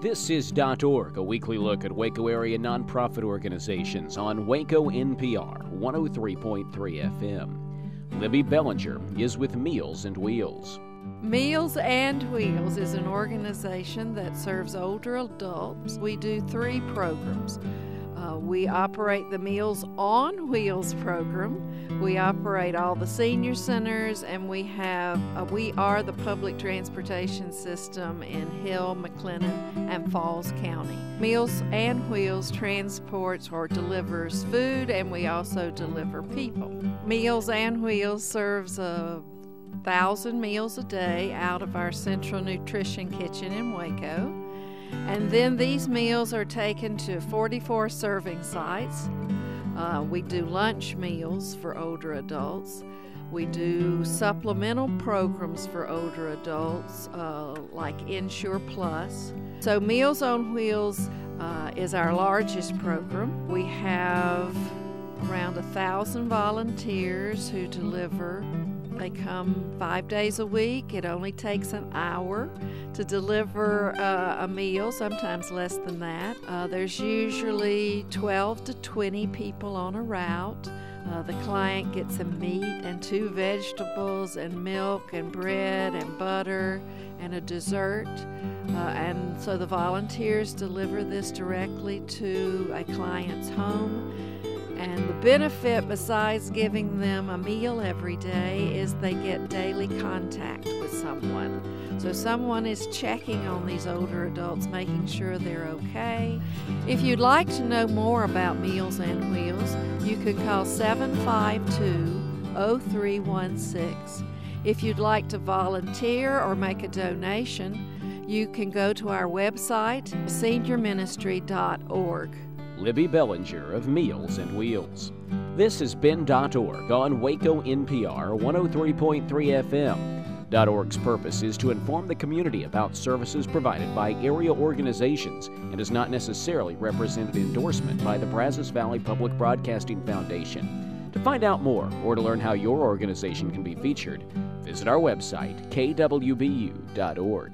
This is .org, a weekly look at Waco area nonprofit organizations on Waco NPR 103.3 FM. Libby Bellinger is with Meals and Wheels. Meals and Wheels is an organization that serves older adults. We do three programs. Uh, we operate the Meals on Wheels program. We operate all the senior centers, and we have uh, we are the public transportation system in Hill, McLennan, and Falls County. Meals and Wheels transports or delivers food, and we also deliver people. Meals and Wheels serves a thousand meals a day out of our central nutrition kitchen in Waco. And then these meals are taken to 44 serving sites. Uh, we do lunch meals for older adults. We do supplemental programs for older adults uh, like Ensure Plus. So, Meals on Wheels uh, is our largest program. We have around a thousand volunteers who deliver they come five days a week. It only takes an hour to deliver uh, a meal, sometimes less than that. Uh, there's usually 12 to 20 people on a route. Uh, the client gets a meat and two vegetables and milk and bread and butter and a dessert. Uh, and so the volunteers deliver this directly to a client's home. And the benefit, besides giving them a meal every day, is they get daily contact with someone. So, someone is checking on these older adults, making sure they're okay. If you'd like to know more about Meals and Wheels, you can call 752 0316. If you'd like to volunteer or make a donation, you can go to our website, seniorministry.org. Libby Bellinger of Meals and Wheels. This is been .org on Waco NPR 103.3 FM. .org's purpose is to inform the community about services provided by area organizations and is not necessarily represented endorsement by the Brazos Valley Public Broadcasting Foundation. To find out more or to learn how your organization can be featured, visit our website kwbu.org.